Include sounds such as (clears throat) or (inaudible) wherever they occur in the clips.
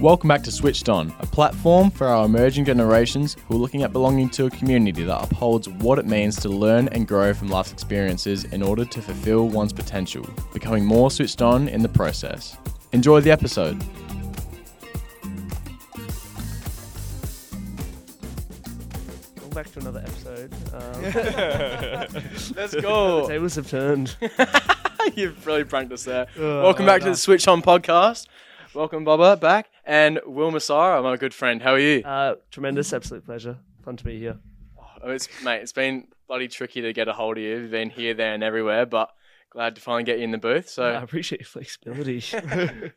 Welcome back to Switched On, a platform for our emerging generations who are looking at belonging to a community that upholds what it means to learn and grow from life's experiences in order to fulfill one's potential, becoming more switched on in the process. Enjoy the episode. Welcome back to another episode. Um, (laughs) Let's the (laughs) go. tables have turned. (laughs) You've really pranked us there. Oh, Welcome back to the Switch On podcast. Welcome, Bubba, back. And Wil Massara, my good friend. How are you? Uh, tremendous, absolute pleasure. Fun to be here. Oh, it's mate, it's been bloody tricky to get a hold of you. You've been here, there, and everywhere, but glad to finally get you in the booth. So, I appreciate your flexibility. (laughs) (laughs)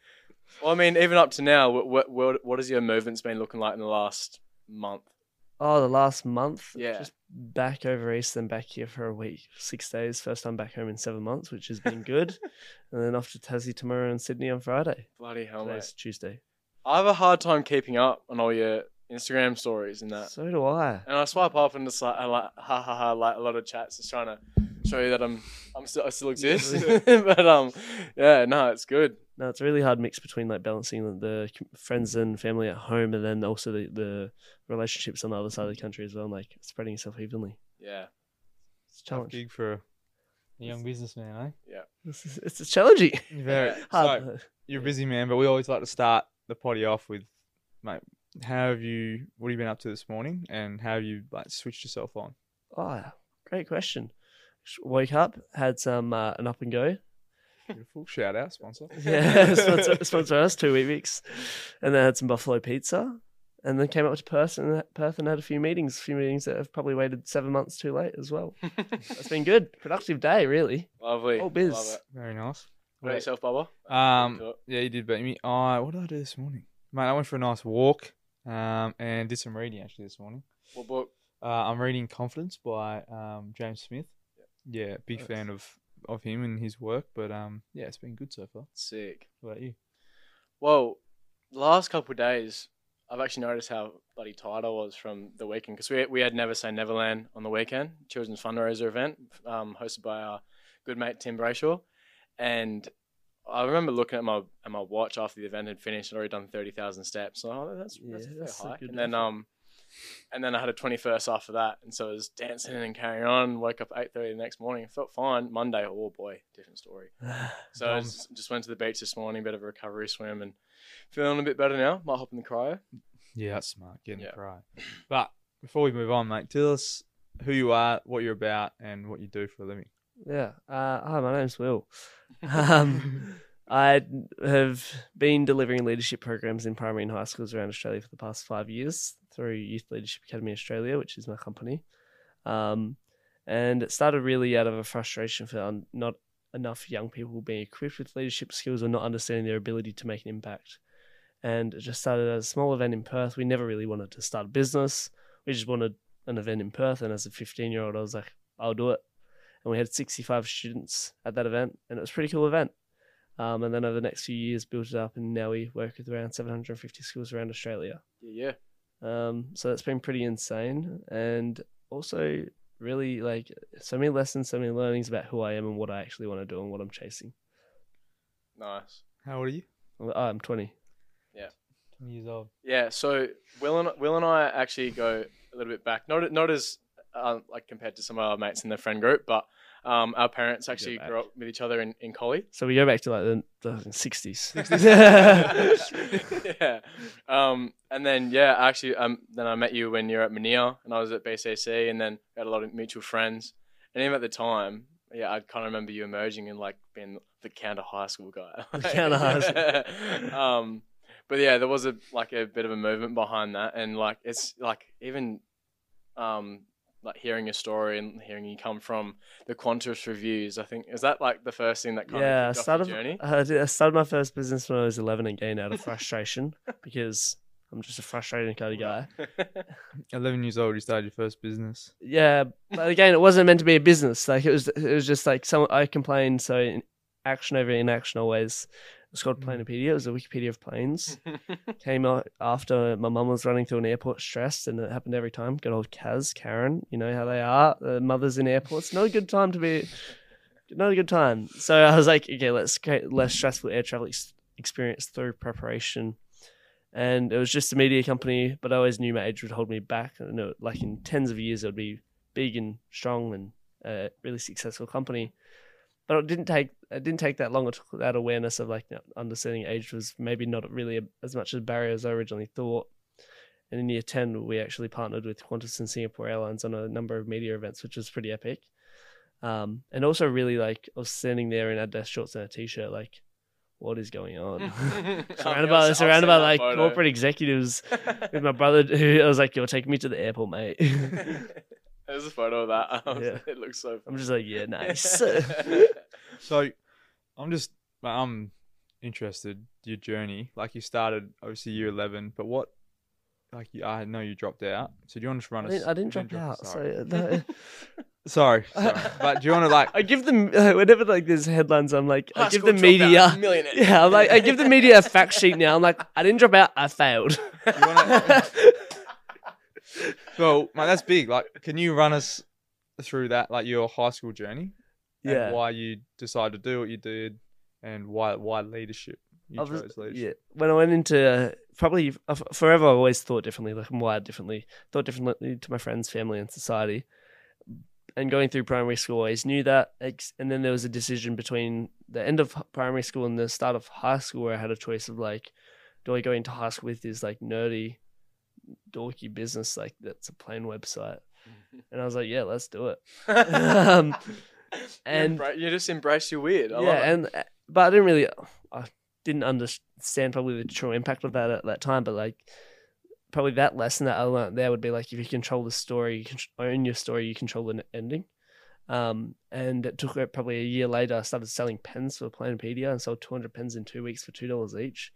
well, I mean, even up to now, what what what has your movement's been looking like in the last month? Oh, the last month. Yeah. Just back over east, then back here for a week, six days. First time back home in seven months, which has been good. (laughs) and then off to Tassie tomorrow and Sydney on Friday. Bloody hell, mate! Today's Tuesday. I have a hard time keeping up on all your Instagram stories and that. So do I. And I swipe up and just like, I like ha ha ha, like a lot of chats, just trying to show you that I'm I'm still I still (laughs) exist. (laughs) but um, yeah, no, it's good. No, it's a really hard mix between like balancing the, the friends and family at home, and then also the, the relationships on the other side of the country as well, and like spreading yourself evenly. Yeah, It's a Tough challenge. gig for a young businessman, eh? It's, it's, it's challenging. Very. Yeah. Hard. So you're a busy man, but we always like to start the potty off with, mate. How have you? What have you been up to this morning? And how have you like switched yourself on? Oh, great question. Sh- Woke up, had some uh, an up and go. Beautiful. Shout out, sponsor. (laughs) Yeah, (laughs) sponsor, sponsor us two weeks, and then had some buffalo pizza, and then came up to Perth and Perth and had a few meetings. A few meetings that have probably waited seven months too late as well. (laughs) It's been good, productive day really. lovely. All biz. Love it. Very nice. What about yourself, Bubba? Um, yeah, you did beat me. I what did I do this morning, mate? I went for a nice walk, um, and did some reading actually this morning. What book? Uh, I'm reading Confidence by um James Smith. Yeah, big Nice. fan of of him and his work, but um, yeah, it's been good so far. Sick. What about you? Well, the last couple of days, I've actually noticed how bloody tired I was from the weekend because we we had Never Say Neverland on the weekend, children's fundraiser event, um, hosted by our good mate Tim Brayshaw, and I remember looking at my at my watch after the event had finished. I'd already done thirty thousand steps. So oh, that's that's, Yeah, that's hike. good And then um, and then I had a twenty first after that, and so I was dancing and carrying on. Woke up eight thirty the next morning. Felt fine. Monday, oh boy, different story. (sighs) So I just, just went to the beach this morning, bit of a recovery swim, and feeling a bit better now. Might hop in the cryo. Yeah, that's smart. Getting Yeah. it right. But before we move on, mate, tell us who you are, what you're about, and what you do for a living. Yeah. Uh, hi, my name's Wil. Um, (laughs) I have been delivering leadership programs in primary and high schools around Australia for the past five years through Youth Leadership Academy Australia, which is my company. Um, and it started really out of a frustration for not enough young people being equipped with leadership skills or not understanding their ability to make an impact. And it just started as a small event in Perth. We never really wanted to start a business. We just wanted an event in Perth. And as a 15 year old, I was like, I'll do it and we had 65 students at that event, and it was a pretty cool event. Um, and then over the next few years, built it up, and now we work with around 750 schools around Australia. Yeah, yeah. Um, so that's been pretty insane, and also really like so many lessons, so many learnings about who I am and what I actually want to do and what I'm chasing. Nice. How old are you? Oh, I'm 20. Yeah. 20 years old. Yeah, so Wil and Wil and I actually go a little bit back. Not not as uh, like compared to some of our mates in the friend group, but um, our parents actually grew up with each other in in Collie. So we go back to like the, the 60s. (laughs) (laughs) yeah. Um, and then yeah, actually, um, then I met you when you were at Manea, and I was at BCC, and then we had a lot of mutual friends. And even at the time, yeah, I kind of remember you emerging and like being the counter high school guy. (laughs) The counter high school. um, but yeah, there was a like a bit of a movement behind that, and like it's like even um like hearing your story and hearing you come from the Qantas reviews. I think is that like the first thing that kind yeah, I of kicked off started. your journey. (laughs) I, did, I started my first business when I was 11 again out of frustration (laughs) because I'm just a frustrated kind of guy. (laughs) 11 years old, you started your first business. Yeah, but again, it wasn't meant to be a business. Like it was, it was just like some. I complained. So in action over inaction always. It's called Mm. Planepedia. It was a Wikipedia of planes. (laughs) Came out after my mum was running through an airport stressed, and it happened every time. Good old Kaz, Karen. You know how they are. The mothers in airports. Not a good time to be. Not a good time. So I was like, okay, let's create less stressful air travel ex- experience through preparation and it was just a media company. But I always knew my age would hold me back, and it, like in tens of years, it would be big and strong and a really successful company. But it didn't take it didn't take that long. It took that awareness of like understanding age was maybe not really a, as much a barrier as I originally thought. And in year ten, we actually partnered with Qantas and Singapore Airlines on a number of media events, which was pretty epic. Um, and also really like I was standing there in Adidas shorts and a t-shirt, like what is going on? (laughs) (laughs) surrounded by I've surrounded by like photo. corporate executives with my brother (laughs) who I was like, "You're taking me to the airport, mate." There's a photo of that. Um, (laughs) Yeah. It looks so. I'm just like, "Yeah, (laughs) nice." (laughs) So, I'm just I'm interested your journey. Like you started obviously year eleven, but what? Like you, I know you dropped out. So do you want to just run I us? didn't, I didn't you drop out. Sorry, So no. sorry, sorry. but do you want to like? I give them uh, whenever like there's headlines. I'm like, I High give school the dropout, media. millionaire. Yeah, I'm like, I give the media a fact sheet now. I'm like, I didn't drop out. I failed. You wanna, well, man, that's big. Like, can you run us through that, like your high school journey? and yeah. why you decided to do what you did, and why why leadership? You I was- chose leadership. Yeah, when I went into uh, probably forever, I always thought differently. Like I'm wired differently. Thought differently to my friends, family, and society. And going through primary school, I always knew that. And then there was a decision between the end of primary school and the start of high school, where I had a choice of like, do I go into high school with this like nerdy, dorky business like that's a plane website? (laughs) And I was like, yeah, let's do it. (laughs) (laughs) um, and and you just embrace your weird. I yeah, and uh, but I didn't really, I didn't understand probably the true impact of that at that time. But like, probably that lesson that I learned there would be like, if you control the story, you can own your story, you control the ending. Um, and it took uh, probably a year later. I started selling pens for Planepedia and sold 200 pens in two weeks for two dollars each.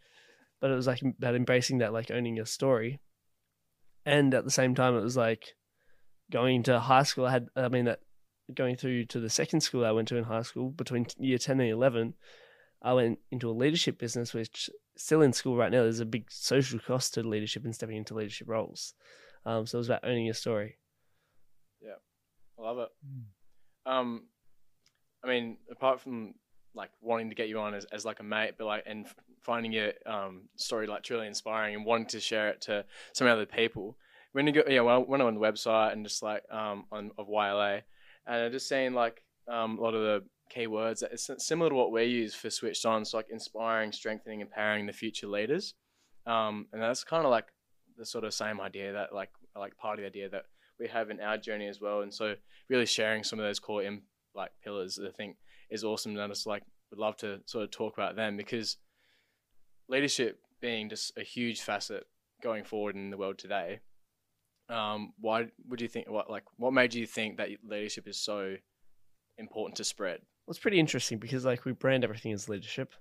But it was like about embracing that, like owning your story, and at the same time, it was like going to high school. I had, I mean, that going through to the second school I went to in high school between year 10 and 11, I went into a leadership business, which still in school right now, there's a big social cost to leadership and stepping into leadership roles. Um, so it was about owning your story. Yeah, I love it. Mm. Um, I mean, apart from like wanting to get you on as, as like a mate, but like and finding your um story like truly inspiring and wanting to share it to some other people. When you go, yeah, when I went on the website and just like um on of YLA, and I'm just seeing like um a lot of the keywords that it's similar to what we use for switched on, so like inspiring, strengthening, empowering the future leaders. Um, and that's kind of like the sort of same idea that like like part of the idea that we have in our journey as well. And so really sharing some of those core im- like pillars I think is awesome and I just like would love to sort of talk about them because leadership being just a huge facet going forward in the world today um, why would you think what like what made you think that leadership is so important to spread Well, it's pretty interesting because like we brand everything as leadership.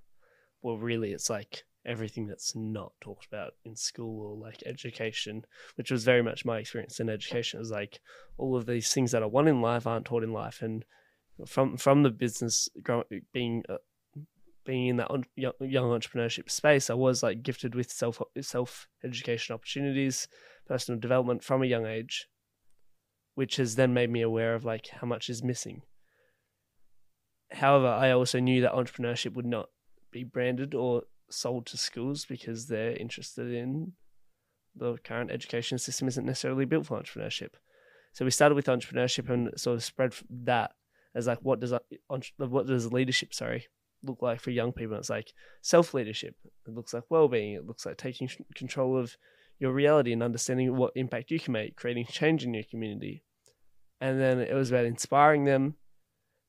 Well, really, it's like everything that's not talked about in school or like education, which was very much my experience in education. Was like all of these things that are won in life aren't taught in life, and from from the business being uh, being in that young entrepreneurship space, I was like gifted with self self education opportunities, personal development from a young age, which has then made me aware of like how much is missing. However, I also knew that entrepreneurship would not be branded or sold to schools because they're interested in the current education system isn't necessarily built for entrepreneurship. So we started with entrepreneurship and sort of spread that as like what does uh, what does leadership sorry look like for young people? It's like self leadership. It looks like well being. It looks like taking control of your reality and understanding what impact you can make, creating change in your community. And then it was about inspiring them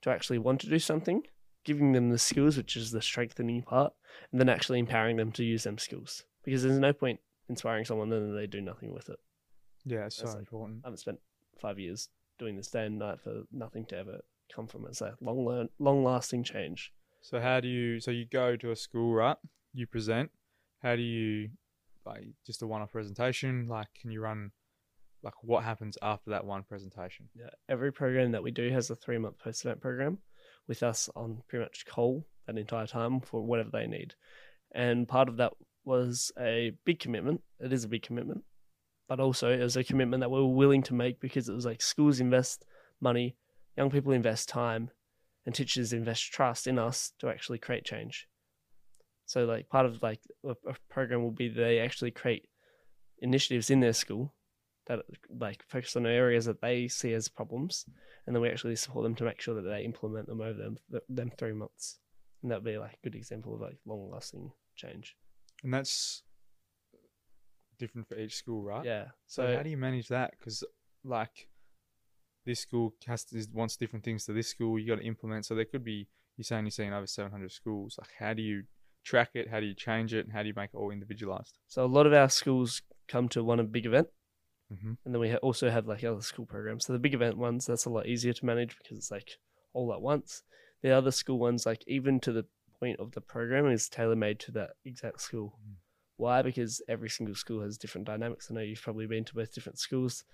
to actually want to do something, giving them the skills, which is the strengthening part, and then actually empowering them to use them skills. Because there's no point inspiring someone and then they do nothing with it. Yeah, it's so like- important. I haven't spent five years doing this day and night for nothing to ever come from it. It's a long learn long lasting change. So how do you? So you go to a school, right? You present. How do you, like, just a one-off presentation? Like, can you run? Like, what happens after that one presentation? Yeah, every program that we do has a three month post event program with us on pretty much call that entire time for whatever they need. And part of that was a big commitment. It is a big commitment, but also it was a commitment that we were willing to make because it was like schools invest money, young people invest time, and teachers invest trust in us to actually create change. So like part of like a, program will be they actually create initiatives in their school that like focus on areas that they see as problems, and then we actually support them to make sure that they implement them over them them three months, and that'd be like a good example of like long lasting change. And that's different for each school, right? Yeah. So, So how do you manage that? Because like this school has to, wants different things to this school. You got to implement. So there could be you're saying you're seeing over 700 schools. Like how do you track it? How do you change it? And how do you make it all individualized? so a lot of our schools come to one big event, Mm-hmm. and then we ha- also have like other school programs. So the big event ones that's a lot easier to manage because it's like all at once. The other school ones, like even to the point of the program, is tailor made to that exact school. Mm. Why? Because every single school has different dynamics. I know you've probably been to both different schools,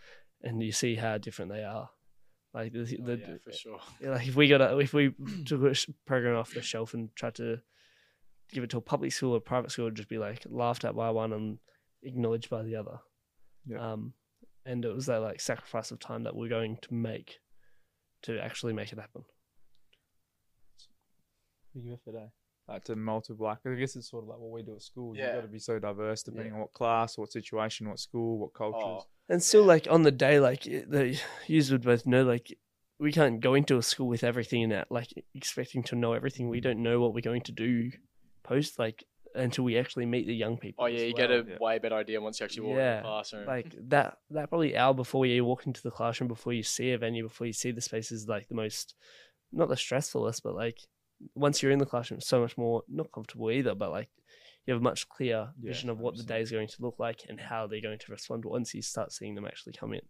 and you see how different they are. Like the, Oh, the yeah, for sure. like if we got a, if we (clears throat) took a program off the shelf and tried to give it to a public school or private school, it'd just be like laughed at by one and acknowledged by the other. Yeah. Um, and it was that like sacrifice of time that we're going to make to actually make it happen. Big effort, eh? Like to multiply. 'cause I guess it's sort of like what we do at school. Yeah. You've got to be so diverse depending Yeah. on what class, what situation, what school, what cultures. Oh, And still, Yeah. like on the day, like the you would both know, like we can't go into a school with everything in that, like expecting to know everything. We don't know what we're going to do post, like until we actually meet the young people. oh yeah, as you get a yeah. way better idea once you actually walk in Yeah, the classroom. like that that probably hour before you walk into the classroom before you see a venue before you see the space is like the most not the stressfulest but like once you're in the classroom it's so much more not comfortable either but like you have a much clearer Yeah, vision of what the 100%. day is going to look like and how they're going to respond once you start seeing them actually come in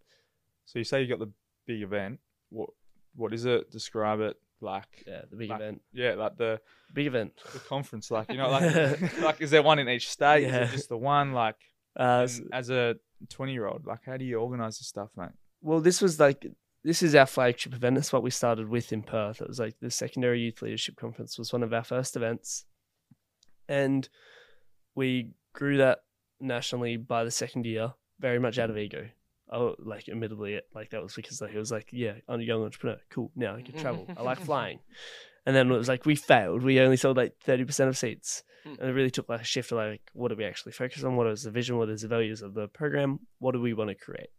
So you say you got the big event. What what is it? Describe it. Like yeah the big Like- event yeah, like the big event the conference. Like you know, like (laughs) like is there one in each state? Is it just the one? Like uh, as a twenty year old, like how do you organize this stuff, mate? Well, this was like this is our flagship event. That's what we started with in Perth. It was like the secondary youth leadership conference was one of our first events, and we grew that nationally by the second year, very much out of ego. Oh, like admittedly, it like that was because like it was like yeah, I'm a young entrepreneur. Cool, now I can travel. I like (laughs) flying. And then it was like we failed. We only sold like thirty percent of seats, Hmm. and it really took like a shift to like what do we actually focus on? What is the vision? What is the values of the program? What do we want to create?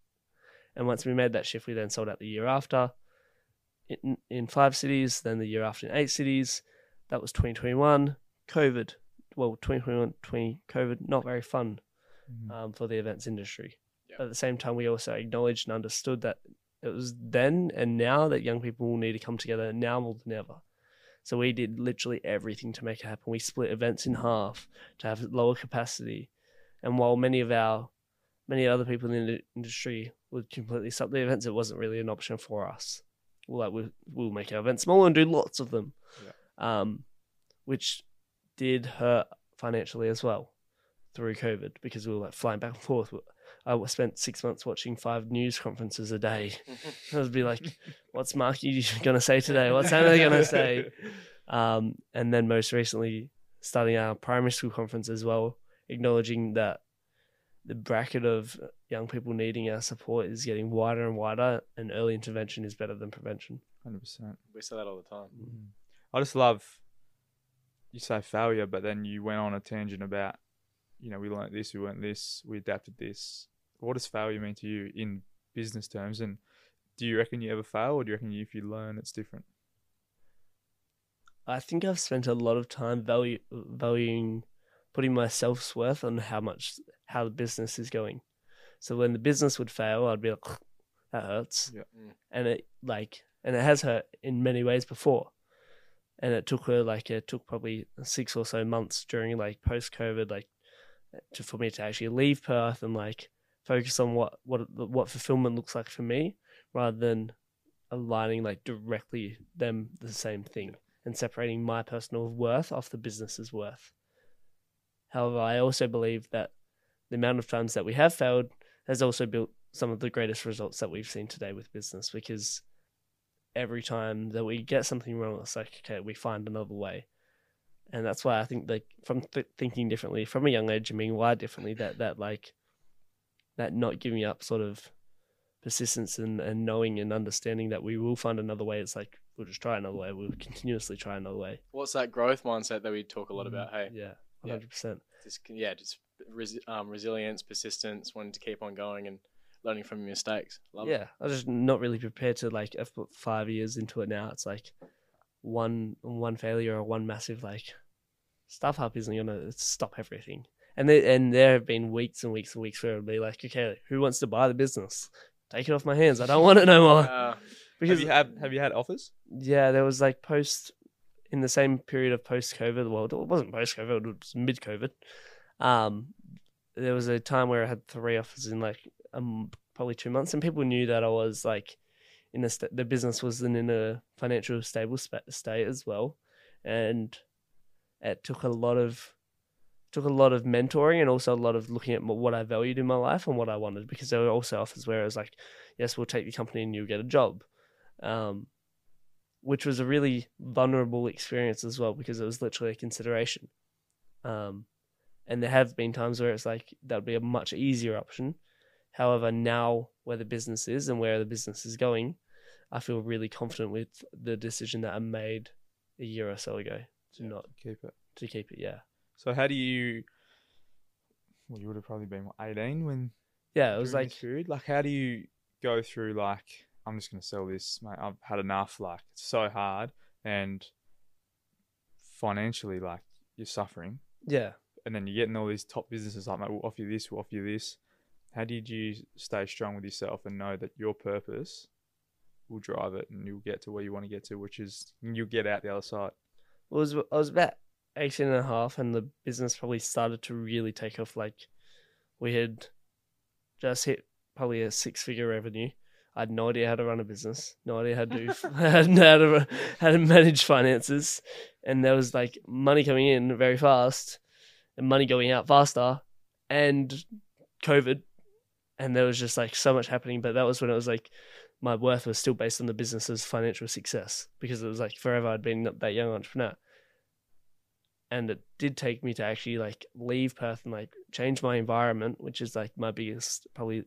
And once we made that shift, we then sold out the year after in, in five cities, then the year after in eight cities. That was 2021. COVID, well, 2021, 20 COVID, not very fun um, for the events industry. Yeah. At the same time, we also acknowledged and understood that it was then and now that young people will need to come together now more than ever. So we did literally everything to make it happen. We split events in half to have lower capacity, and while many of our many other people in the industry would completely stop the events, it wasn't really an option for us. Well, like we'll, we'll make our events smaller and do lots of them, um, which did hurt financially as well through COVID because we were like flying back and forth. I spent six months watching five news conferences a day. (laughs) I would be like, "What's Marky going to say today? What's Hannah going to say?" (laughs) Um, and then most recently, starting our primary school conference as well, acknowledging that the bracket of young people needing our support is getting wider and wider, and early intervention is better than prevention. Hundred percent. we say that all the time. Mm-hmm. I just love you say failure, but then you went on a tangent about, you know, we learnt this, we learnt this, we adapted this. What does failure mean to you in business terms? And do you reckon you ever fail, or do you reckon if you learn, it's different? I think I've spent a lot of time value, valuing putting my self worth on how much how the business is going. So when the business would fail, I'd be like, "That hurts," Yeah. And it like and it has hurt in many ways before. And it took her like it took probably six or so months during like post COVID like to for me to actually leave Perth and like focus on what what what fulfillment looks like for me rather than aligning like directly them the same thing and separating my personal worth off the business's worth. However, I also believe that the amount of times that we have failed has also built some of the greatest results that we've seen today with business because every time that we get something wrong, it's like, okay, we find another way. And that's why I think that from th- thinking differently from a young age and being wired differently, that, that like, that not giving up sort of persistence and, and knowing and understanding that we will find another way. It's like, we'll just try another way. We'll continuously try another way. What's that growth mindset that we talk a lot Mm. about? Hey, Yeah. One Yeah. hundred percent. Just yeah, just res- um, resilience, persistence, wanting to keep on going and learning from your mistakes. Love it. Yeah, I was just not really prepared to like. I've put five years into it now. It's like one one failure or one massive like stuff up isn't gonna stop everything. And there and there have been weeks and weeks and weeks where it'll be like, okay, who wants to buy the business? Take it off my hands. I don't want it no more. Uh, Because have you had have you had offers? yeah, there was like post in the same period of post COVID. Well, it wasn't post COVID; it was mid COVID. Um, there was a time where I had three offers in like um probably two months, and people knew that I was like in a st- the business wasn't in a financial stable spa- state as well, and it took a lot of took a lot of mentoring and also a lot of looking at what I valued in my life and what I wanted because there were also offers where it was like, yes, we'll take the company and you'll get a job. Um, which was a really vulnerable experience as well because it was literally a consideration. Um, and there have been times where it's like that would be a much easier option. However, now where the business is and where the business is going, I feel really confident with the decision that I made a year or so ago to Yeah. not Keep it. to keep it. Yeah, So how do you? Well, you would have probably been what, eighteen when yeah. It was like period. Like, how do you go through like I'm just gonna sell this, mate. I've had enough. Like, it's so hard, and financially, like you're suffering, yeah. and then you're getting all these top businesses like, mate, we'll offer you this, we'll offer you this. How did you stay strong with yourself and know that your purpose will drive it, and you'll get to where you want to get to, which is you'll get out the other side. It was I was about 18 and a half and the business probably started to really take off like we had just hit probably a six figure revenue. I had no idea how to run a business, no idea how to do (laughs) how to how to manage finances, and there was like money coming in very fast and money going out faster, and COVID, and there was just like so much happening. But that was when it was like my worth was still based on the business's financial success because it was like forever I'd been that young entrepreneur. And it did take me to actually like leave Perth and like change my environment, which is like my biggest probably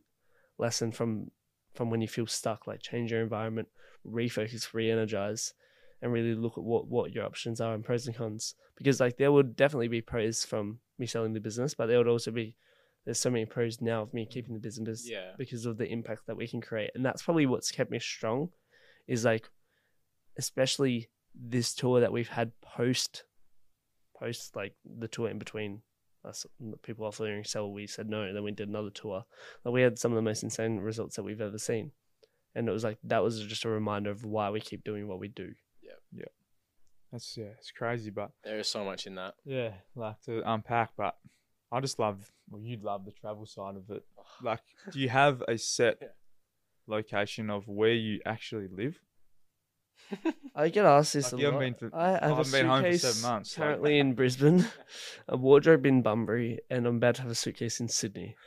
lesson from from when you feel stuck. Like change your environment, refocus, re-energize, and really look at what what your options are and pros and cons. Because like there would definitely be pros from me selling the business, but there would also be there's so many pros now of me keeping the business yeah. because of the impact that we can create. And that's probably what's kept me strong is like especially this tour that we've had post post like the tour in between people offering sell we said no and then we did another tour like we had some of the most insane results that we've ever seen and it was like that was just a reminder of why we keep doing what we do Yeah, yeah, That's yeah, it's crazy, but There is so much in that. yeah, like to unpack. But I just love. Well, you'd love the travel side of it. Like, do you have a set (laughs) Yeah. location of where you actually live? I get asked this Like, a lot. been for- I have I a haven't been home for seven months, like- currently in Brisbane, a wardrobe in Bunbury, and I'm about to have a suitcase in Sydney. (laughs)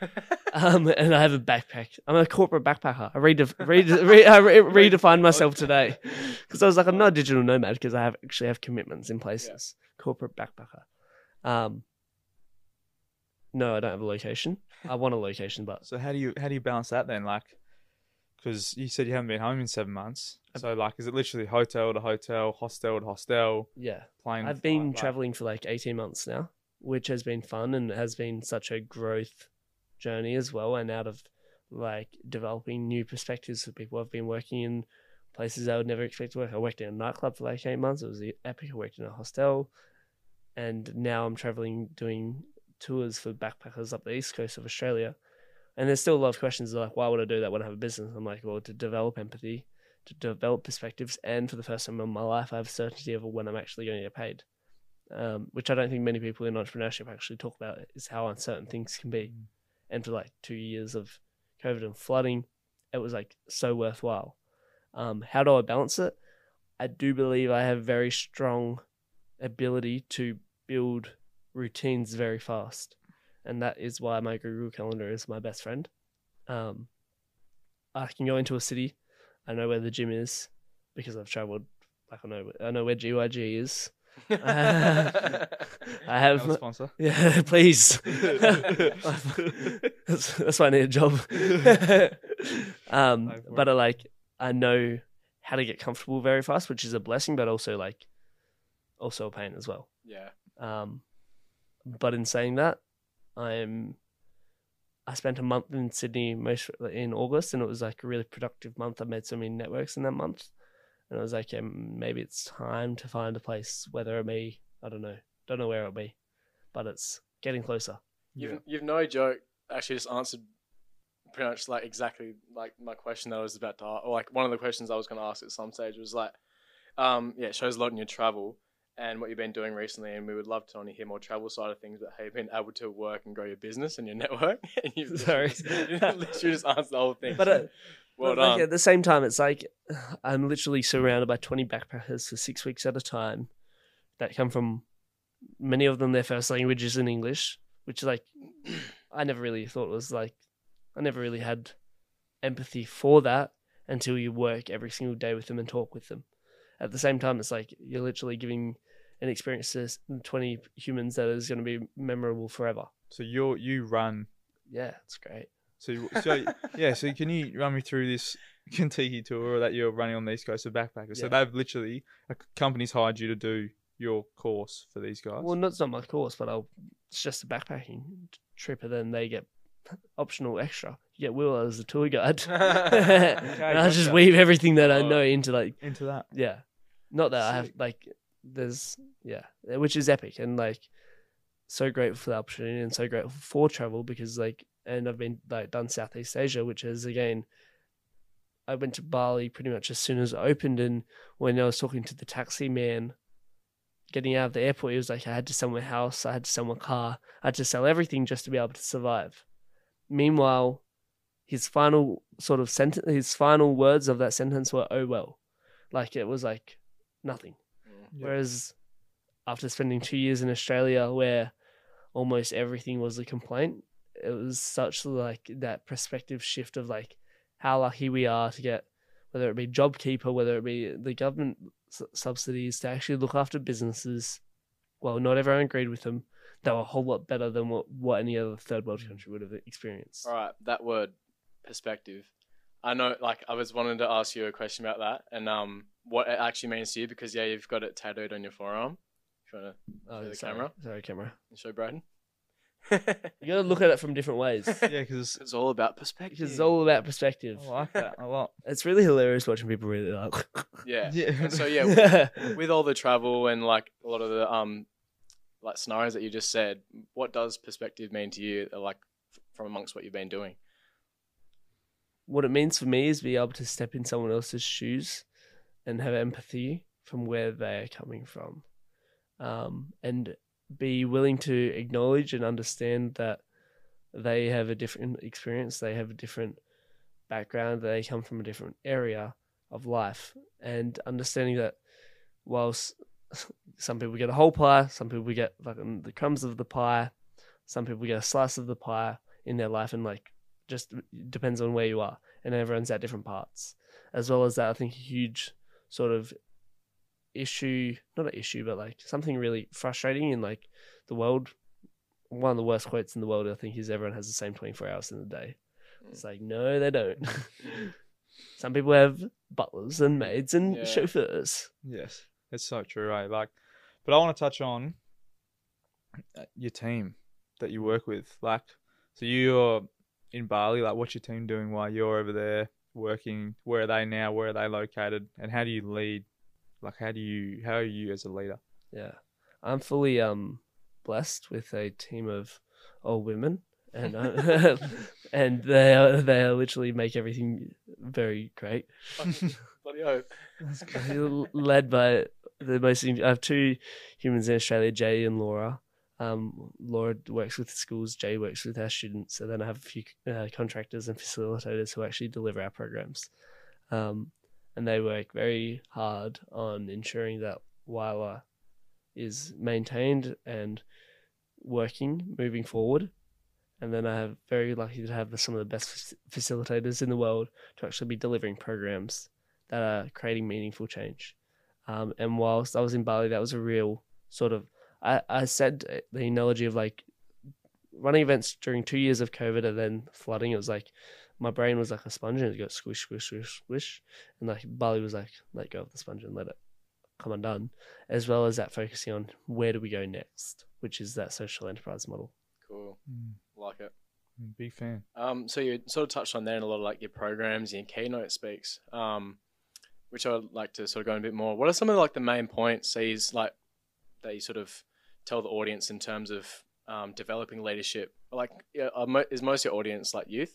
Um, and I have a backpack. I'm a corporate backpacker. I redef- re- (laughs) re- I re- redefined myself today because I was like, I'm not a digital nomad because I have actually have commitments in places. Corporate backpacker. Um, no, I don't have a location. I want a location, but So how do you how do you balance that then? Like, because you said you haven't been home in seven months. So like, is it literally hotel to hotel, hostel to hostel, yeah, plane? I've been flight, like- traveling for like 18 months now, which has been fun and has been such a growth journey as well. And out of like developing new perspectives for people, I've been working in places I would never expect to work. I worked in a nightclub for like eight months. It was epic. I worked in a hostel, and now I'm traveling doing tours for backpackers up the east coast of Australia. And there's still a lot of questions like, why would I do that when I have a business? I'm like, well, to develop empathy, to develop perspectives, and for the first time in my life, I have certainty over when I'm actually going to get paid. Um, which I don't think many people in entrepreneurship actually talk about is how uncertain things can be. Mm. And for like two years of COVID and flooding, it was like so worthwhile. Um, how do I balance it? I do believe I have very strong ability to build routines very fast, and that is why my Google Calendar is my best friend. Um, I can go into a city, I know where the gym is because I've traveled. Like I know, I know where GYG is. (laughs) I have, Another sponsor. (laughs) yeah, please. (laughs) that's, that's why I need a job. um, but I like I know how to get comfortable very fast, which is a blessing, but also like also a pain as well. yeah. Um, but in saying that, I'm. I spent a month in Sydney most in August, and it was like a really productive month. I made so many networks in that month, and I was like, yeah, maybe it's time to find a place, whether it be I don't know, don't know where it'll be, but it's getting closer. You've, you've no joke actually just answered pretty much like exactly like my question that I was about to ask, or like one of the questions I was going to ask at some stage was like, um, yeah, it shows a lot in your travel and what you've been doing recently, and we would love to only hear more travel side of things, but how you've been able to work and grow your business and your network. (laughs) and you've Sorry. (laughs) literally, literally just answered the whole thing. But, uh, (laughs) well But, like, at the same time, it's like (sighs) I'm literally surrounded by 20 backpackers for six weeks at a time that come from many of them, their first language is in English, which like (clears throat) I never really thought was like, I never really had empathy for that until you work every single day with them and talk with them. At the same time, it's like you're literally giving an experience to 20 humans that is going to be memorable forever. So you you run. Yeah, it's great. So so yeah. So can you run me through this (laughs) Contiki tour that you're running on the East Coast of backpackers? So they've literally a company's hired you to do your course for these guys. Well, no, it's not my course, but I'll, it's just a backpacking trip, and then they get optional extra. You get Wil as a tour guide. (laughs) (laughs) and I just gotcha. weave everything that I Oh. know into like Into that. yeah, not that I have like there's yeah, which is epic and like so grateful for the opportunity and so grateful for travel because like and I've been like done Southeast Asia, which is again. I went to Bali pretty much as soon as it opened, and when I was talking to the taxi man, getting out of the airport, he was like, "I had to sell my house, I had to sell my car, I had to sell everything just to be able to survive." Meanwhile, his final sort of sentence, his final words of that sentence were, "Oh well," like it was like nothing. Yeah. Whereas after spending two years in Australia, where almost everything was a complaint, it was such like that perspective shift of like how lucky we are to get whether it be JobKeeper, whether it be the government s- subsidies to actually look after businesses. Well, not everyone agreed with them. They were a whole lot better than what, what any other third world country would have experienced. All right, that word perspective. I know, like, I was wanting to ask you a question about that and um, what it actually means to you because yeah, you've got it tattooed on your forearm. If you want Oh, Show the sorry. camera? Sorry, camera. to show Braden, You gotta look at it from different ways. (laughs) Yeah, because it's all about perspective. It's all about perspective. I like that a lot. (laughs) It's really hilarious watching people really like. (laughs) yeah. Yeah. So yeah, with all the travel and like a lot of the um, like scenarios that you just said, what does perspective mean to you? Like from amongst what you've been doing. What it means for me is be able to step in someone else's shoes and have empathy from where they're coming from. Um, and be willing to acknowledge and understand that they have a different experience they have a different background they come from a different area of life. And understanding that whilst (laughs) some people get a whole pie some people get like the crumbs of the pie some people get a slice of the pie in their life and like just depends on where you are and everyone's at different parts as well as that i think a huge sort of issue not an issue but like something really frustrating in like the world one of the worst quotes in the world i think is everyone has the same 24 hours in the day mm. it's like no they don't mm. (laughs) some people have butlers and maids and Yeah. chauffeurs Yes, it's so true, right? Like, but I want to touch on uh, your team that you work with. Like, so you're in Bali. Like, what's your team doing while you're over there working? Where are they now? Where are they located? And how do you lead? Like, how do you? How are you as a leader? Yeah, I'm fully um blessed with a team of old women, and uh, (laughs) and they are, they are literally make everything very great. Bloody hope. (laughs) Led by the most, I have two humans in Australia, Jay and Laura. Um, Laura works with schools, Jay works with our students, and then I have a few uh, contractors and facilitators who actually deliver our programs. Um, and they work very hard on ensuring that Wyla is maintained and working moving forward. And then I have very lucky to have some of the best facilitators in the world to actually be delivering programs that are creating meaningful change. Um, and whilst I was in Bali, that was a real sort of I, I said the analogy of like running events during two years of COVID and then flooding. It was like my brain was like a sponge and it got squish, squish, squish, squish, and like Bali was like let go of the sponge and let it come undone, as well as that focusing on where do we go next, which is that social enterprise model. Cool. Mm, Like it. big fan. Um, so you sort of touched on that in a lot of like your programs, your keynote speaks, um, which I'd like to sort of go in a bit more. What are some of like the main points that he's like that you sort of tell the audience in terms of um, developing leadership? Like, yeah, mo- is most of your audience like youth?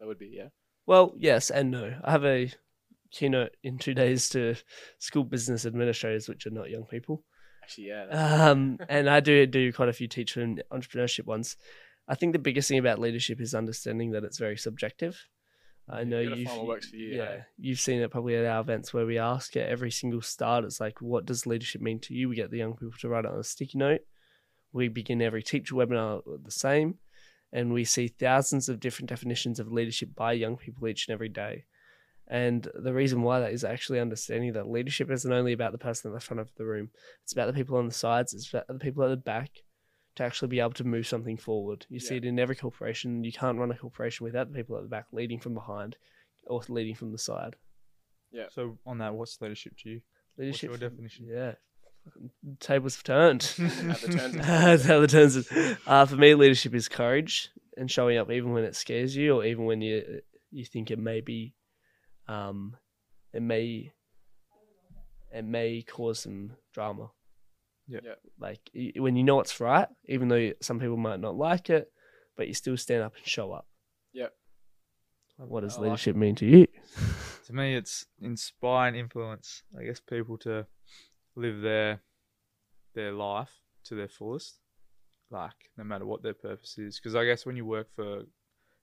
That would be yeah. Well, yes and no. I have a keynote in two days to school business administrators, which are not young people. Actually, yeah. (laughs) um, and I do do quite a few teacher and entrepreneurship ones. I think the biggest thing about leadership is understanding that it's very subjective. I know you. have find works for you, Yeah, eh? you've seen it probably at our events where we ask at every single start. It's like, what does leadership mean to you? We get the young people to write it on a sticky note. We begin every teacher webinar the same, and we see thousands of different definitions of leadership by young people each and every day. And the reason why that is actually understanding that leadership isn't only about the person at the front of the room, it's about the people on the sides, it's about the people at the back to actually be able to move something forward. You see Yeah. it in every corporation. You can't run a corporation without the people at the back leading from behind or leading from the side. Yeah. So on that, what's leadership to you? Leadership. your definition? Yeah. Tables have turned. How the turns- (laughs) That's how the turns. is. Uh, for me, leadership is courage and showing up even when it scares you, or even when you you think it may be, um, it may, it may cause some drama. Yeah. Yeah. Like when you know it's right, even though some people might not like it, but you still stand up and show up. Yeah. What does I like leadership mean to you? (laughs) To me, it's inspire and influence. I guess people to live their their life to their fullest, like no matter what their purpose is. Because I guess when you work for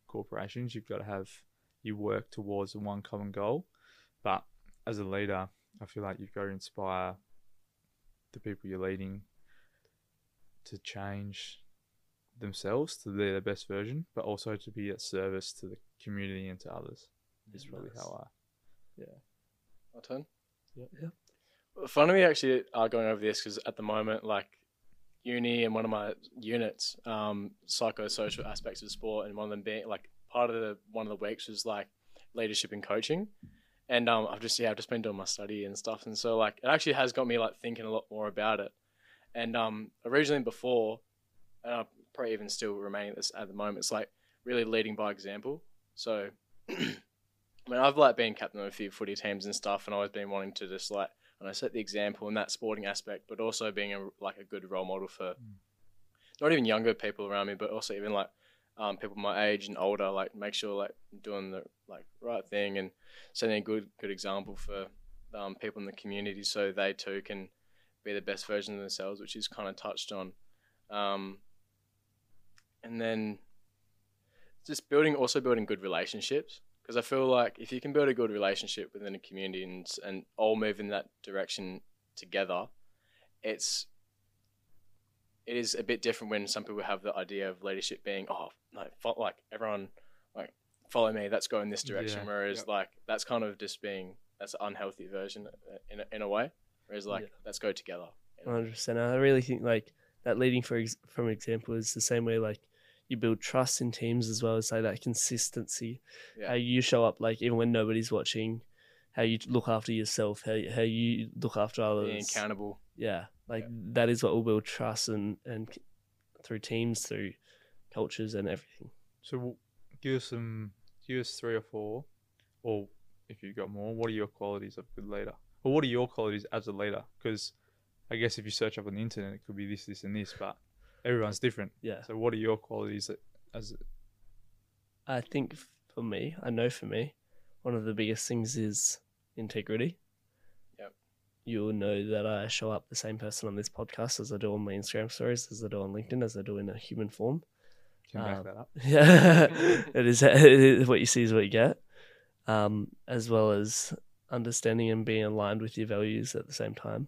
corporations, you've got to have you work towards one common goal. But as a leader, I feel like you've got to inspire the people you're leading to change themselves to be their best version, but also to be at service to the community and to others. Is really Nice. how I yeah. My turn. Yeah. Fun of me actually are going over this because at the moment, like uni and one of my units, um, psychosocial aspects of sport, and one of them being like part of the one of the weeks was like leadership and coaching, and um, I've just yeah I've just been doing my study and stuff, and so like it actually has got me like thinking a lot more about it, and um, originally before, and I'm probably even still remaining this at the moment, it's like really leading by example. So. (clears throat) I mean, I've like been captain of a few footy teams and stuff, and always been wanting to just like, and I set the example in that sporting aspect, but also being a like a good role model for not even younger people around me, but also even like um, people my age and older. Like, make sure like doing the like right thing and setting a good good example for um, people in the community, so they too can be the best version of themselves, which is kind of touched on. Um, and then just building, also building good relationships because I feel like if you can build a good relationship within a community and and all move in that direction together, it's it is a bit different when some people have the idea of leadership being oh no like everyone like follow me let's go in this direction Yeah, whereas yep. like that's kind of just being that's an unhealthy version uh, in a, in a way whereas like Yeah. let's go together One hundred percent. I really think like that leading for ex- from example is the same way like you build trust in teams as well as like that consistency. Yeah. How you show up like even when nobody's watching, how you look after yourself, how how you look after others. being accountable Yeah, like Yeah. that is what will build trust and and through teams, through cultures and everything. So give us some, give us three or four, or if you've got more, what are your qualities of a good leader? Or what are your qualities as a leader? Because I guess if you search up on the internet, it could be this, this, and this, but everyone's different. Yeah, So what are your qualities that, as I think for me, I know for me, one of the biggest things is integrity. Yep. You'll know that I show up the same person on this podcast as I do on my Instagram stories, as I do on LinkedIn, as I do in a human form. can back Um, that up? (laughs) Yeah, it is, it is what you see is what you get, um, as well as understanding and being aligned with your values at the same time.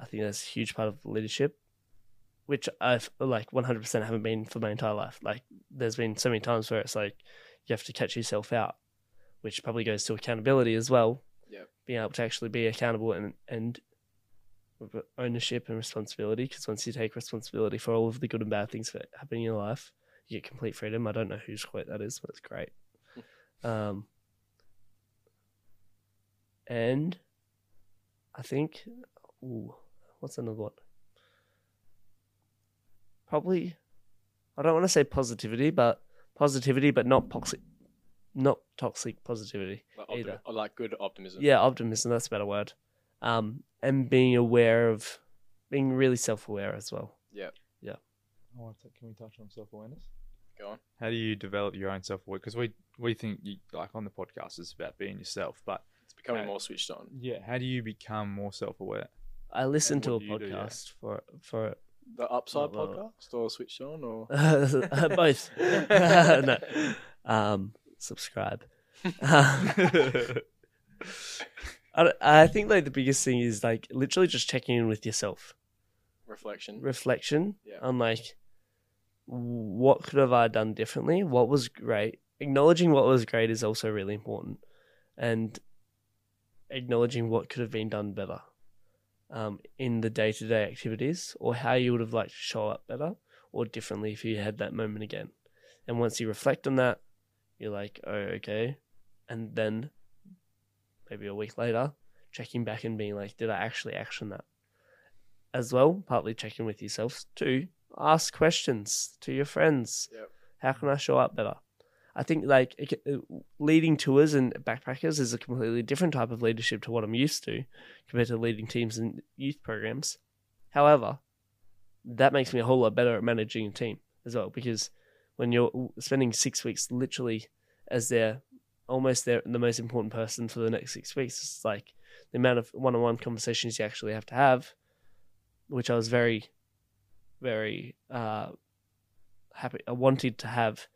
I think that's a huge part of leadership, which I've like 100% haven't been for my entire life. Like, there's been so many times where it's like you have to catch yourself out, which probably goes to accountability as well. Yep. Being able to actually be accountable and and ownership and responsibility, because once you take responsibility for all of the good and bad things that happen in your life, you get complete freedom. I don't know whose quote that is, but it's great. (laughs) um, and I think. Ooh, what's another one? Probably. I don't want to say positivity, but positivity, but not toxic, not toxic positivity. Like, opti- Either. or like good optimism. Yeah, optimism. That's a better word. Um, and being aware of, being really self-aware as well. I want to, can we touch on self awareness? Go on. How do you develop your own self awareness? Because we we think you, like on the podcast it's about being yourself, but It's becoming Uh, more switched on. yeah, how do you become more self aware? I listened to a what do yeah? podcast for for The Upside Well, well, podcast or switched on or (laughs) both. (laughs) (laughs) no, um, subscribe. (laughs) Um, I, I think like the biggest thing is like literally just checking in with yourself, reflection. reflection Yeah. on like what could have I done differently, what was great. Acknowledging what was great is also really important, and acknowledging what could have been done better um, in the day to day activities, or how you would have liked to show up better or differently if you had that moment again. And once you reflect on that, you're like, oh, okay. And then maybe a week later, checking back and being like, did I actually action that? As well, partly checking with yourself. Two, ask questions to your friends. Yep. How can I show up better? I think like it uh, leading tours and backpackers is a completely different type of leadership to what I'm used to compared to leading teams and youth programs. However, that makes me a whole lot better at managing a team as well because when you're spending six weeks literally as their almost their the most important person for the next six weeks, it's like the amount of one-on-one conversations you actually have to have, which I was very, very uh, happy. I wanted to have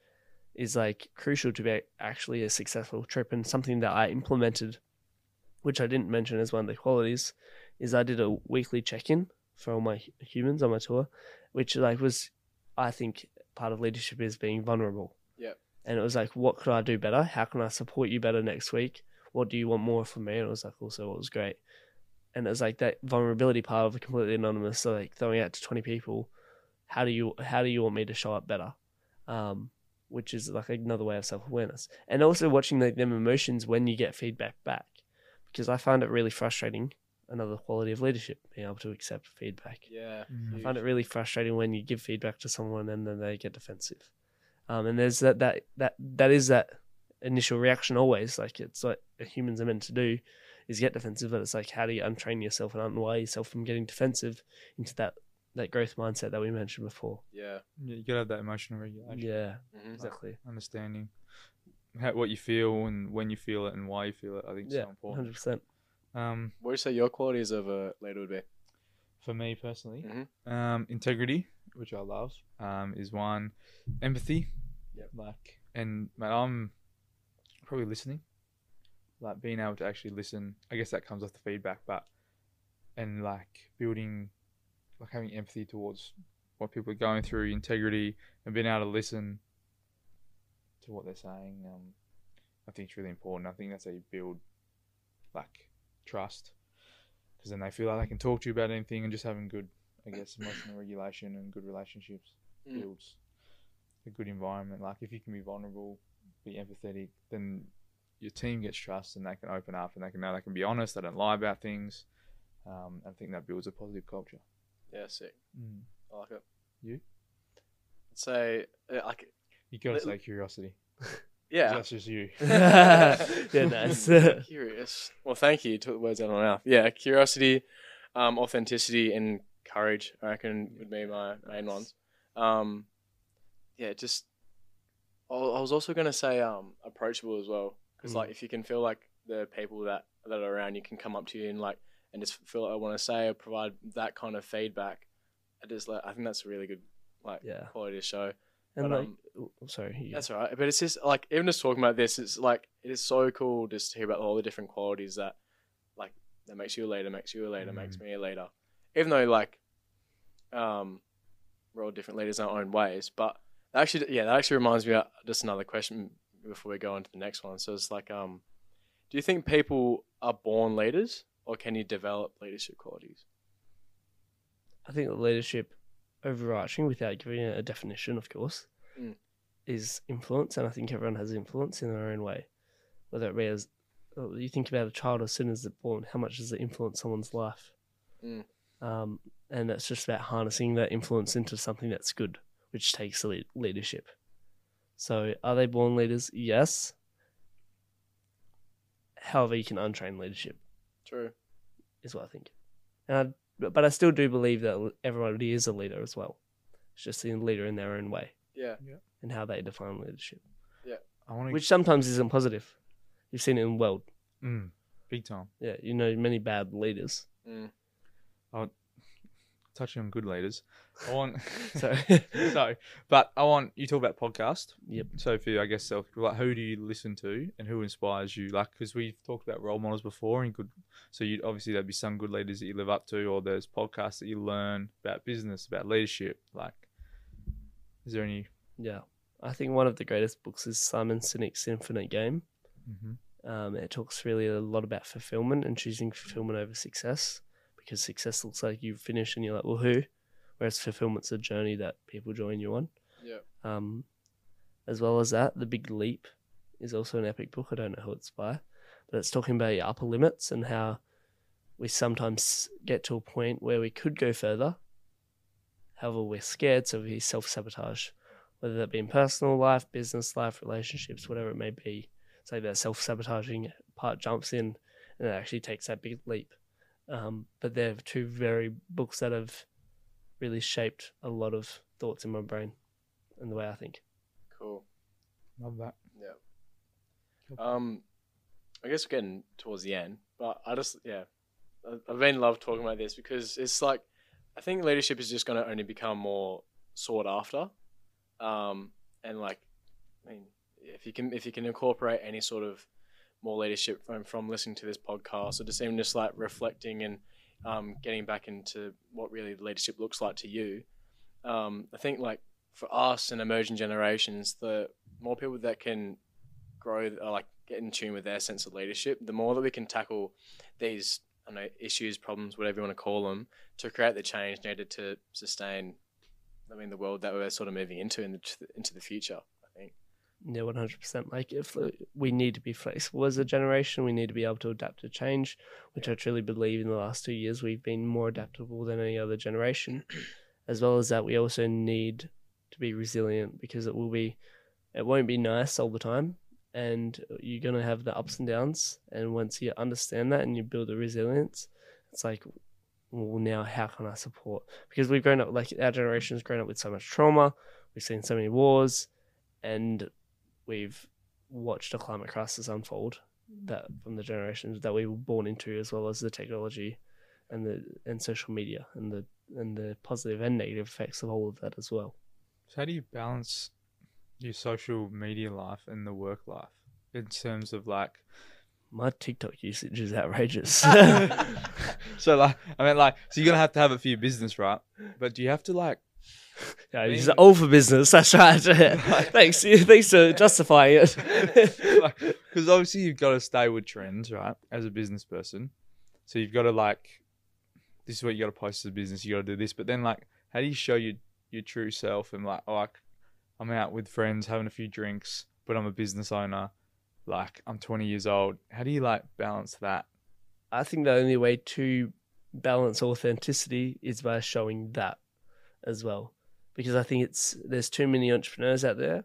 is like crucial to be actually a successful trip and something that I implemented, which I didn't mention as one of the qualities, is I did a weekly check-in for all my humans on my tour, which like was, I think, part of leadership is being vulnerable. Yep. And it was like, what could I do better? How can I support you better next week? What do you want more from me? And it was like also what was great. And it was like that vulnerability part of a completely anonymous, so like throwing out to twenty people, how do you how do you want me to show up better? Um, which is like another way of self awareness. And also watching like them emotions when you get feedback back. Because I find it really frustrating, another quality of leadership, being able to accept feedback. Yeah. Mm. I find it really frustrating when you give feedback to someone and then they get defensive. Um, and there's that that that that is that initial reaction always. Like it's like humans are meant to do is get defensive, but it's like how do you untrain yourself and unwire yourself from getting defensive into that that growth mindset that we mentioned before. Yeah. Yeah, you gotta have that emotional regulation, Yeah, Mhm. exactly. understanding how, what you feel and when you feel it and why you feel it. I think is Yeah, so important. hundred percent. Um, What would you say your qualities of a leader would be? for me personally, Mhm. um, integrity, which I love, um, is one. Empathy, Yep. like, and mate, I'm probably listening, like being able to actually listen. I guess that comes off the feedback, but and like building, like having empathy towards what people are going through, integrity, and being able to listen to what they're saying. Um, I think it's really important. I think that's how you build like trust because then they feel like they can talk to you about anything and just having good, I guess, emotional regulation and good relationships Mm. builds a good environment. Like if you can be vulnerable, be empathetic, then your team gets trust and they can open up and they can know they can be honest. They don't lie about things. Um, I think that builds a positive culture. Yeah, sick. Mm. I like it. You? I'd say, uh, like, You gotta Let- say curiosity. (laughs) yeah. That's just you. (laughs) yeah, nice. (laughs) Curious. Well, thank you. Took the words out of my mouth. Yeah, curiosity, um, authenticity, and courage. I reckon would be my main ones. Um, yeah, just. I was also gonna say um, approachable as well, because Mm. like if you can feel like the people that that are around you can come up to you and like and just feel like I want to say or provide that kind of feedback. I just like I think that's a really good like Yeah. quality to show. And But, like, um, oh, sorry, you- That's all right. But it's just like even just talking about this, it's like it is so cool just to hear about all the different qualities that like that makes you a leader, makes you a leader, makes me a leader. Even though like um we're all different leaders in our own ways. But that actually yeah, that actually reminds me of just another question before we go on to the next one. So it's like um do you think people are born leaders or can you develop leadership qualities? I think that leadership, overarching without giving it a definition, of course, Mm. is influence, and I think everyone has influence in their own way, whether it be as uh, you think about a child as soon as they're born, how much does it influence someone's life? Mm. Um, and it's just about harnessing that influence into something that's good, which takes lead- leadership. So, are they born leaders? Yes. However, you can untrain leadership, True. is what I think. And I, but- but I still do believe that everybody is a leader as well. It's just a leader in their own way Yeah. and how they define leadership, Yeah. I want to which sometimes isn't positive. You've seen it in the world. mm, big time. Yeah, you know many bad leaders. Mm. Touching on good leaders, I want. (laughs) (laughs) So so, but I want you talk about podcast. Yep. So for you, I guess self, like who do you listen to and who inspires you? Like because we've talked about role models before and good. So you obviously there'd be some good leaders that you live up to, or there's podcasts that you learn about business, about leadership. Like, is there any? yeah, I think one of the greatest books is Simon Sinek's Infinite Game. Mm-hmm. Um, it talks really a lot about fulfillment and choosing fulfillment over success because success looks like you finish and you're like, well, who? Whereas fulfillment's a journey that people join you on. Yeah. Um, as well as that, The Big Leap is also an epic book. I don't know who it's by, but it's talking about your upper limits and how we sometimes get to a point where we could go further. However, we're scared, so we self sabotage, whether that be in personal life, business life, relationships, whatever it may be. It's like that self sabotaging part jumps in and it actually takes that big leap. Um, but they're two very books that have really shaped a lot of thoughts in my brain and the way I think. Cool. Love that. Yeah. Um, I guess we're getting towards the end, but I just yeah, I- I've been love talking about this because it's like I think leadership is just going to only become more sought after, um, and like I mean, if you can if you can incorporate any sort of more leadership from from listening to this podcast or just even just like reflecting and um, getting back into what really leadership looks like to you, um, I think like for us and emerging generations, the more people that can grow like get in tune with their sense of leadership, the more that we can tackle these I know issues, problems, whatever you want to call them, to create the change needed to sustain. I mean, the world that we're sort of moving into in the, into the future. Yeah, one hundred percent. Like if uh, we need to be flexible as a generation, we need to be able to adapt to change, which I truly believe in the last two years we've been more adaptable than any other generation. (clears throat) as well as that, we also need to be resilient because it will be, it won't be nice all the time, and you're gonna have the ups and downs. And once you understand that and you build a resilience, it's like, well, now how can I support? Because we've grown up like our generation has grown up with so much trauma. We've seen so many wars, and we've watched a climate crisis unfold mm. that from the generations that we were born into, as well as the technology and the and social media and the and the positive and negative effects of all of that as well. So how do you balance your social media life and the work life in terms of like? My TikTok usage is outrageous. (laughs) (laughs) so like, I mean, like, so you're gonna have to have it for your business, right? But do you have to like? Yeah, it's all for business. That's right. (laughs) (laughs) thanks, (laughs) thanks for justifying it. Because obviously you've got to stay with trends, right? As a business person, so you've got to like, this is what you got to post as a business. You got to do this, but then like, how do you show your your true self and like, oh, like, I'm out with friends having a few drinks, but I'm a business owner. Like, I'm 20 years old. How do you like balance that? I think the only way to balance authenticity is by showing that as well. Because I think it's there's too many entrepreneurs out there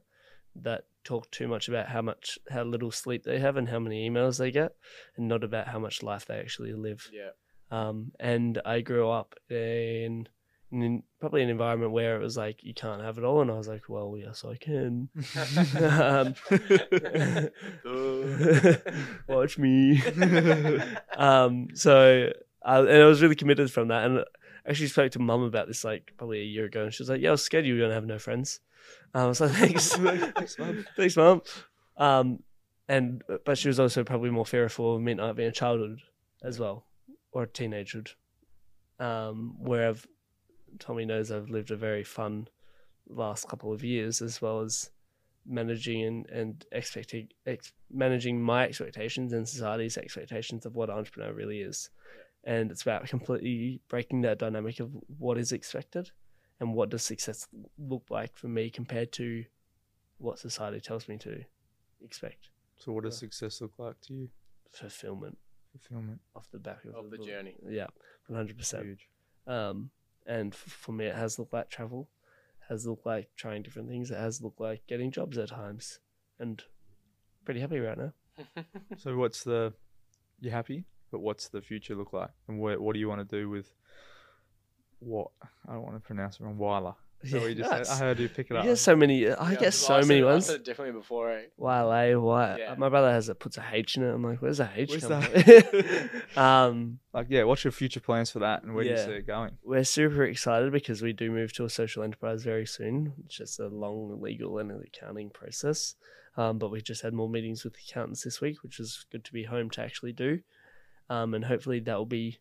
that talk too much about how much how little sleep they have and how many emails they get and not about how much life they actually live. Yeah. Um, and I grew up in, in probably an environment where it was like you can't have it all, and I was like, well, yes, I can. (laughs) (laughs) um, (laughs) watch me. um, so I, and I was really committed from that, and actually spoke to mum about this like probably a year ago, and she was like, "Yeah, I was scared you were gonna have no friends." Um, I was like, (laughs) "Thanks, (laughs) Thanks, Mum." thanks, mum." Um, and but she was also probably more fearful of me not being a childhood as well, or a teenagehood. Um, where I've Tommy knows I've lived a very fun last couple of years, as well as managing and and expecting ex- managing my expectations and society's expectations of what entrepreneur really is. And it's about completely breaking that dynamic of what is expected and what does success look like for me compared to what society tells me to expect. So what does success look like to you? fulfillment Fulfillment. off the back of, Of the journey. Yeah, one hundred percent. Huge. Um, and f- for me, it has looked like travel, has looked like trying different things. It has looked like getting jobs at times, and pretty happy right now. (laughs) So what's the? You happy? But what's the future look like? And what what do you want to do with? What I don't want to pronounce it wrong. Weiler. Is that you just Nice. said? I heard you pick it up. get so many. I Yeah, get 'cause so I many said- I ones. said it differently before. Eh? Why, eh? Why? Yeah. My brother has it puts a H in it. I'm like, where's the H Where's come the- from? (laughs) (laughs) um, Like, yeah, what's your future plans for that, and where do you see it going? we're super excited because we do move to a social enterprise very soon. It's just a long legal and accounting process. Um, but we just had more meetings with the accountants this week, which is good to be home to actually do. Um, and hopefully that will be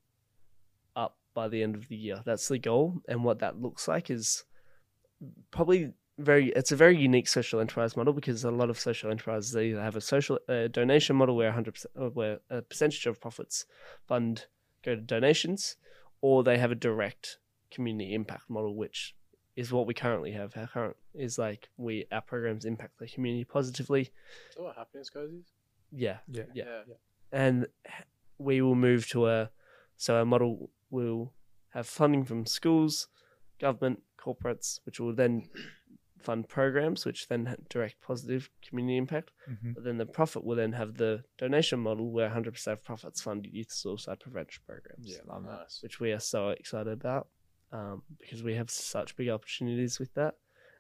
up by the end of the year. That's the goal. And what that looks like is probably very it's a very unique social enterprise model because a lot of social enterprises they either have a social uh, donation model where 100% uh, where a percentage of profits fund go to donations or they have a direct community impact model which is what we currently have our current is like we our programs impact the community positively So what happiness goes is? yeah Yeah. yeah and we will move to a so our model will have funding from schools, government, corporates, which will then fund programs, which then ha- direct positive community impact. hmm But then the profit will then have the donation model, where 100% of profits fund youth suicide prevention programs, Yeah, love that. Nice. which we are so excited about um, because we have such big opportunities with that,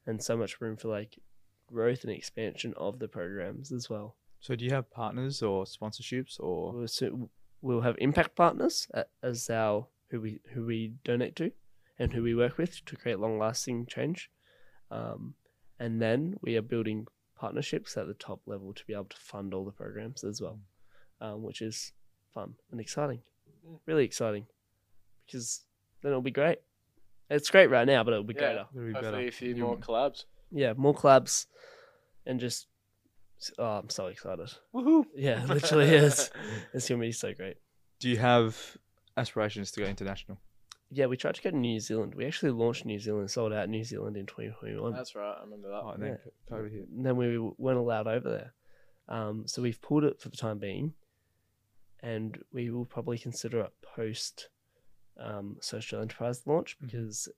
and so much room for like growth and expansion of the programs as well. So, do you have partners or sponsorships or? We'll, so we'll have impact partners as our who we who we donate to and who we work with to create long lasting change, um, and then we are building partnerships at the top level to be able to fund all the programs as well, um, which is fun and exciting, really exciting, because then it'll be great. It's great right now, but it'll be Yeah. greater. It'll be Hopefully better. a few You- more collabs. Yeah, more collabs, and just oh, I'm so excited. Woohoo! Yeah, (laughs) literally is. It's gonna be so great. Do you have aspirations to go international? Yeah, we tried to go to New Zealand. We actually launched New Zealand, sold out New Zealand in 2021. That's right. I remember that. Oh, and then COVID hit. And then we weren't allowed over there. Um, so we've pulled it for the time being, and we will probably consider it post um, social enterprise launch Mhm. because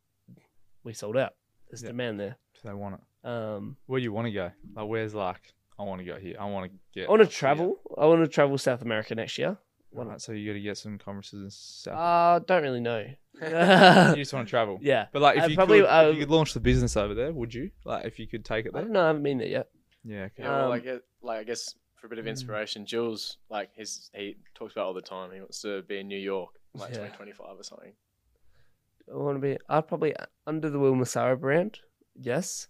we sold out. There's Yeah. demand there. So they want it. Um, Where do you want to go? Like, where's like, I want to go here. I want to get. I want to up here. travel. I want to travel South America next year. Why Right, so you got to get some conferences and stuff. Uh, don't really know. (laughs) you just want to travel. (laughs) yeah, But like, if I you probably- could, I- if you could launch the business over there, would you? Like, if you could take it I there? don't know. I haven't been there yet. Yeah. Okay. Yeah, well, Um, like, it, like I guess for a bit of Mm. inspiration, Jules, like his, he talks about all the time. He wants to be in New York, like Yeah. 2025 or something. I want to be. I'd probably under the Wil Massara brand. Yes.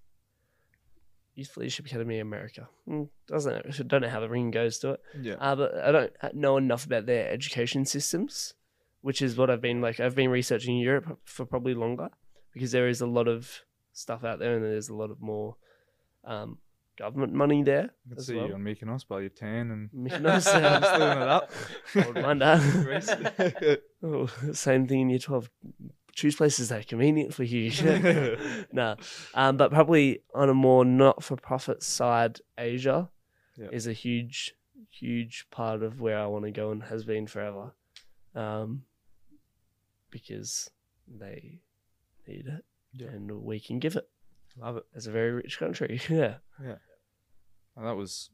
Youth Leadership Academy America. Mm, doesn't don't know how the ring goes to it. Yeah. Uh, but I don't know enough about their education systems, which is what I've been like. I've been researching Europe for probably longer because there is a lot of stuff out there, and there's a lot of more um, government money there I can see well. you on Mykonos by your tan and Mykonos, (laughs) living it up. Old wonder. (laughs) (laughs) Oh, same thing in year 12. Choose places that are convenient for you. (laughs) (laughs) no. Um, but probably on a more not for profit side, Asia Yeah. is a huge, huge part of where I want to go and has been forever. Um, because they need it Yeah. and we can give it Love it. as a very rich country. (laughs) yeah. Yeah. And that was.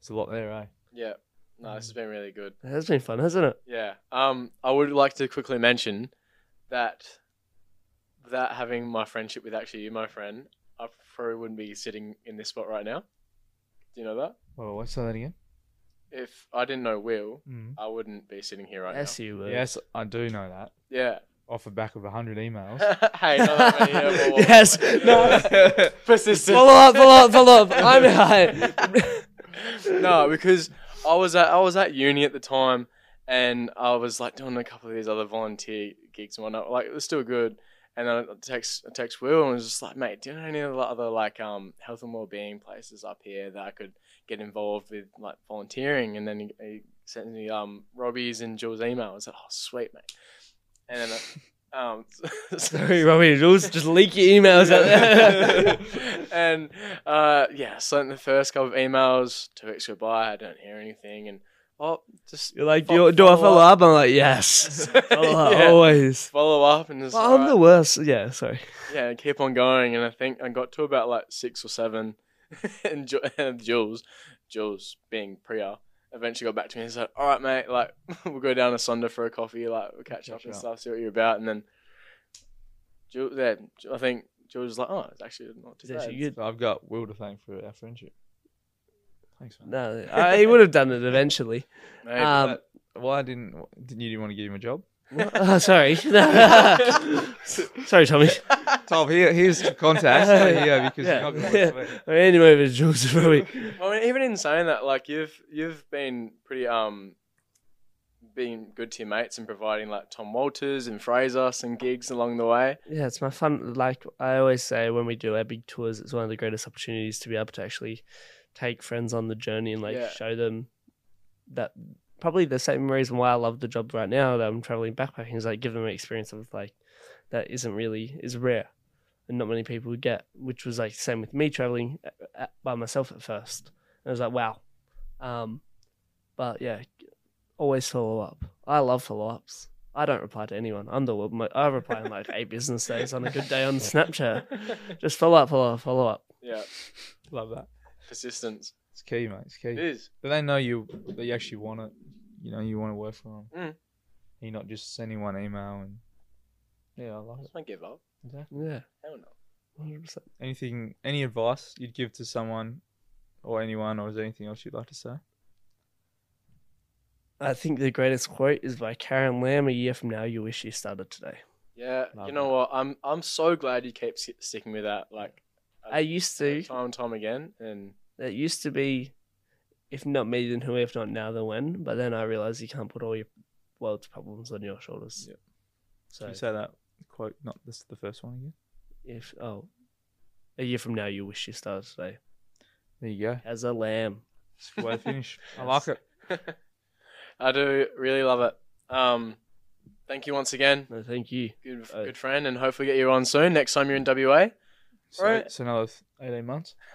It's a lot there, eh? Yeah. No, this has been really good. It has been fun, hasn't it? Yeah. Um, I would like to quickly mention that without having my friendship with actually you, my friend, I probably wouldn't be sitting in this spot right now. Do you know that? Well, let's that again. If I didn't know Wil, Mm. I wouldn't be sitting here right now. Yes, you were. Yes, I do know that. now. Off the back of a hundred emails. (laughs) Hey, not that many. Yeah. (laughs) Yes. No. (laughs) Persistent. follow up, follow up, follow up. I'm high. no, because I was at I was at uni at the time, and I was like doing a couple of these other volunteer gigs and whatnot. Like it was still good. And then I text I text Wil and was just like, mate, do you know any other like um health and wellbeing places up here that I could get involved with like volunteering? And then he, he sent me um Robbie's and Jules' email. I was like, oh sweet mate. And then uh, um (laughs) (laughs) Sorry, Robbie Jules, just leak your emails out there. (laughs) and uh, yeah, sent the first couple of emails. Two weeks go by, I don't hear anything, and oh, just You're like, Fo- do, do I follow follow up. up? I'm like, yes. (laughs) follow up, Yeah. always. follow up and just Well, I'm the alright. worst. Yeah, sorry. yeah, and keep on going. And I think I got to about like six or seven, (laughs) and, Ju- and Jules, Jules being Priya, eventually got back to me and said, "All right, mate, like (laughs) we'll go down to Sonder for a coffee, like we'll catch up Catch and up. stuff, see what you're about." And then Jules, yeah, Ju- I think Jules was like, "Oh, it's actually not too It's bad." actually good. I've got Wil to thank for our friendship. Thanks, man. No, I, he would have done it eventually. (laughs) Maybe. Um, why didn't didn't you didn't want to give him a job? (laughs) oh, sorry. (laughs) sorry, Tommy. Tom, here, here's your contact Yeah, because Yeah. you're not going to work. I mean, anyway, with Jules, probably. I mean, even in saying that, like you've you've been pretty um, being good to your mates and providing like Tom Walters and Fraser some gigs along the way. Yeah, it's my fun. Like I always say, when we do our big tours, it's one of the greatest opportunities to be able to actually take friends on the journey and like Yeah. show them that probably the same reason why I love the job right now that I'm traveling backpacking is like give them an experience of like that isn't really is rare and not many people would get, which was like same with me traveling a- a- by myself at first. And I was like, wow. Um, but yeah, always follow up. I love follow ups. I don't reply to anyone. I'm the mo- I reply in like eight business days on a good day on Snapchat. (laughs) Just follow up, follow up, follow up. yeah, Love that. Persistence. It's key, mate. It's key. It is. But they know you that you actually want it. You know, you want to work for them. Mm. You're not just sending one email and yeah, I love it. Just don't give up. Exactly. Yeah, Hell no. hundred percent. Anything, any advice you'd give to someone or anyone, or is there anything else you'd like to say? I think the greatest quote is by Karen Lamb. A year from now, you wish you started today. Yeah, Love you know that. what? I'm I'm so glad you keep sticking with that. Like I used to. time and time again, and It used to be, if not me, then who? If not now, then when? But then I realized you can't put all your world's problems on your shoulders. Yep. So Can you say that quote? Not this the first one again. if oh, a year from now, you wish you started today There you go. as a lamb. It's a way to finish. I like it. (laughs) I do really love it. Um, thank you once again, No, thank you. good Uh, good friend, and hopefully get you on soon. Next time you're in WA. So Right. it's another th- eighteen months. (laughs) (laughs)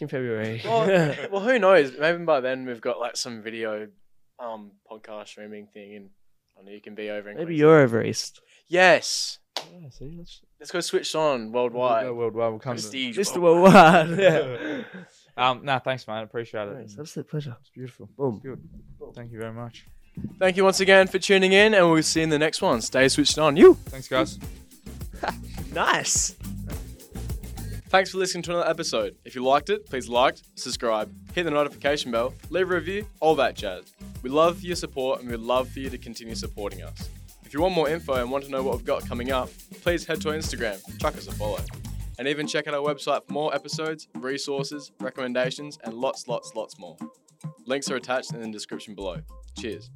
In February. well, (laughs) well, who knows? Maybe by then we've got like some video, um, podcast streaming thing, and I know you can be over. In Maybe Queensland. you're over east. Yes, yeah, see, let's let's go switched on we'll worldwide. go worldwide. We'll come to Prestige. Mr. worldwide. Worldwide. Yeah. Um, no, thanks, man. Appreciate it. Nice, absolute pleasure. It's beautiful. Boom. It's good. Thank you very much. Thank you once again for tuning in, and we'll see you in the next one. Stay switched on. You. Thanks, guys. Nice. Thanks for listening to another episode. If you liked it, please like, subscribe, hit the notification bell, leave a review, all that jazz. We love your support and we'd love for you to continue supporting us. If you want more info and want to know what we've got coming up, please head to our Instagram, chuck us a follow. And even check out our website for more episodes, resources, recommendations, and lots, lots, lots more. Links are attached in the description below. Cheers.